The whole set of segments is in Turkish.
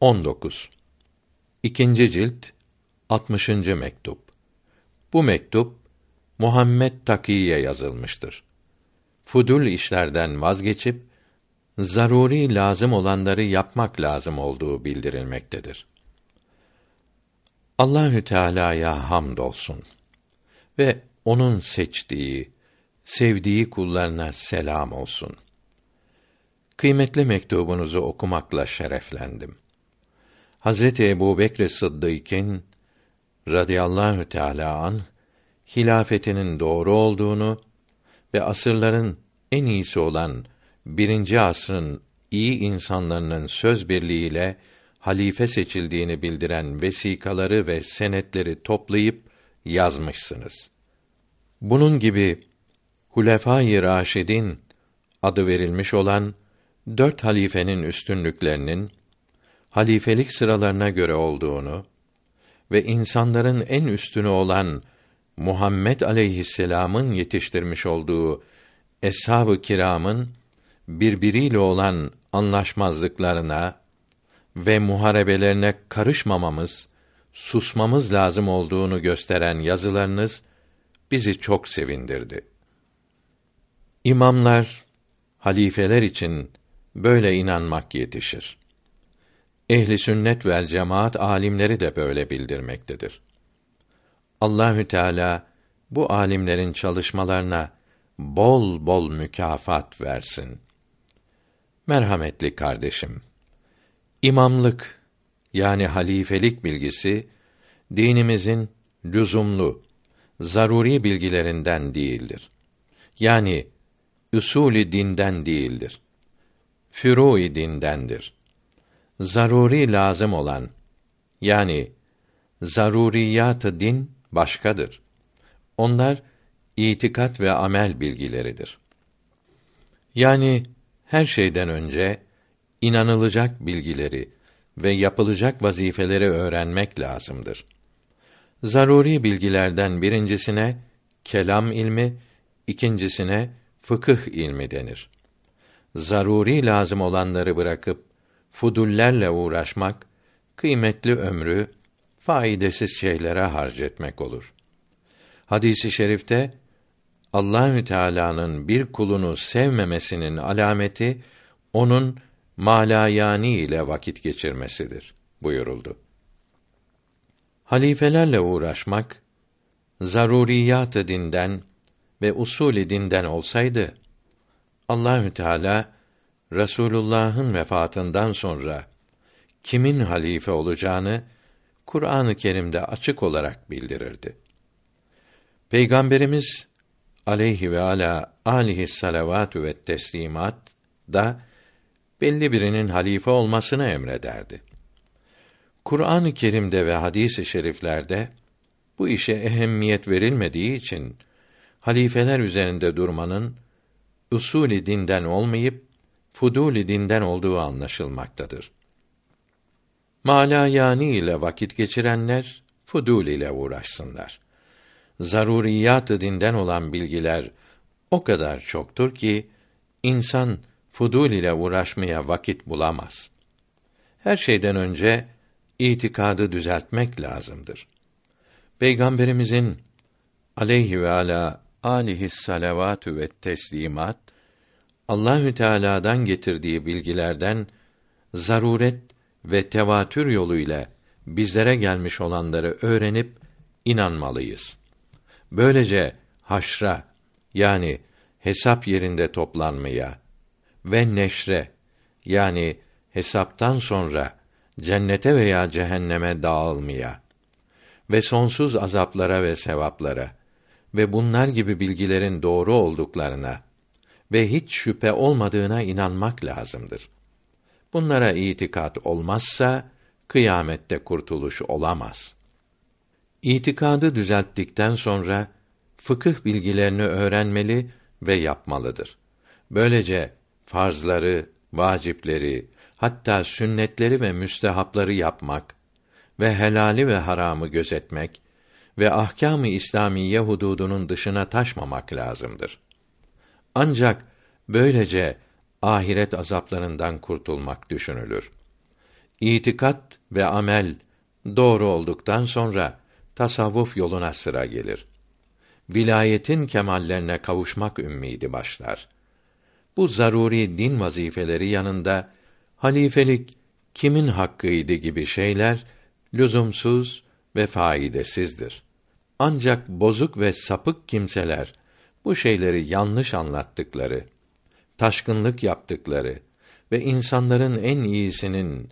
19. İkinci cilt 60. mektup. Bu mektup Muhammed Takiye yazılmıştır. Fudul işlerden vazgeçip zaruri lazım olanları yapmak lazım olduğu bildirilmektedir. Allahü Teala'ya hamdolsun ve onun seçtiği, sevdiği kullarına selam olsun. Kıymetli mektubunuzu okumakla şereflendim. Hazreti Ebu Bekr Sıddık'ın radıyallahu teâlâ an hilafetinin doğru olduğunu ve asırların en iyisi olan birinci asrın iyi insanlarının söz birliğiyle halife seçildiğini bildiren vesikaları ve senetleri toplayıp yazmışsınız. Bunun gibi Hulefâ-i Raşidin adı verilmiş olan dört halifenin üstünlüklerinin halifelik sıralarına göre olduğunu ve insanların en üstünü olan Muhammed aleyhisselam'ın yetiştirmiş olduğu eshab-ı kiramın birbiriyle olan anlaşmazlıklarına ve muharebelerine karışmamamız, susmamız lazım olduğunu gösteren yazılarınız bizi çok sevindirdi. İmamlar, halifeler için böyle inanmak yetişir. Ehli sünnet vel cemaat alimleri de böyle bildirmektedir. Allahü Teala bu alimlerin çalışmalarına bol bol mükafat versin. Merhametli kardeşim, imamlık yani halifelik bilgisi dinimizin lüzumlu, zaruri bilgilerinden değildir. Yani usulü dinden değildir. Fürû dindendir. Zaruri lazım olan yani zaruriyat din başkadır. Onlar itikat ve amel bilgileridir. Yani her şeyden önce inanılacak bilgileri ve yapılacak vazifeleri öğrenmek lazımdır. Zaruri bilgilerden birincisine kelam ilmi, ikincisine fıkıh ilmi denir. Zaruri lazım olanları bırakıp fudullerle uğraşmak kıymetli ömrü faydasız şeylere harcetmek olur. Hadisi şerifte Allahü Teala'nın bir kulunu sevmemesinin alameti onun malayani ile vakit geçirmesidir buyuruldu. Halifelerle uğraşmak zaruriyat dinden ve usul dinden olsaydı Allahü Teala Resulullah'ın vefatından sonra kimin halife olacağını Kur'an-ı Kerim'de açık olarak bildirirdi. Peygamberimiz aleyhi ve ala alihi salavatü ve teslimat da belli birinin halife olmasını emrederdi. Kur'an-ı Kerim'de ve hadis-i şeriflerde bu işe ehemmiyet verilmediği için halifeler üzerinde durmanın usulü dinden olmayıp fuduli dinden olduğu anlaşılmaktadır. Malayani ile vakit geçirenler fudul ile uğraşsınlar. Zaruriyat dinden olan bilgiler o kadar çoktur ki insan fudul ile uğraşmaya vakit bulamaz. Her şeyden önce itikadı düzeltmek lazımdır. Peygamberimizin aleyhi ve ala alihi salavatü ve teslimat Allahü Teala'dan getirdiği bilgilerden zaruret ve tevatür yoluyla bizlere gelmiş olanları öğrenip inanmalıyız. Böylece haşra yani hesap yerinde toplanmaya ve neşre yani hesaptan sonra cennete veya cehenneme dağılmaya ve sonsuz azaplara ve sevaplara ve bunlar gibi bilgilerin doğru olduklarına ve hiç şüphe olmadığına inanmak lazımdır. Bunlara itikat olmazsa kıyamette kurtuluş olamaz. İtikadı düzelttikten sonra fıkıh bilgilerini öğrenmeli ve yapmalıdır. Böylece farzları, vacipleri, hatta sünnetleri ve müstehapları yapmak ve helali ve haramı gözetmek ve ahkâm-ı İslamiye hududunun dışına taşmamak lazımdır. Ancak böylece ahiret azaplarından kurtulmak düşünülür. İtikat ve amel doğru olduktan sonra tasavvuf yoluna sıra gelir. Vilayetin kemallerine kavuşmak ümmidi başlar. Bu zaruri din vazifeleri yanında halifelik kimin hakkıydı gibi şeyler lüzumsuz ve faydasızdır. Ancak bozuk ve sapık kimseler bu şeyleri yanlış anlattıkları, taşkınlık yaptıkları ve insanların en iyisinin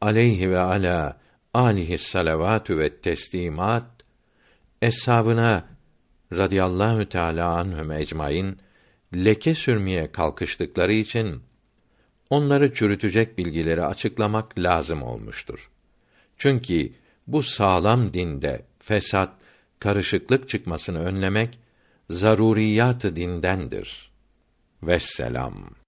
aleyhi ve ala alihi salavatü ve teslimat eshabına radıyallahu teala anhum ecmaîn leke sürmeye kalkıştıkları için onları çürütecek bilgileri açıklamak lazım olmuştur. Çünkü bu sağlam dinde fesat, karışıklık çıkmasını önlemek zaruriyat dindendir. Vesselam.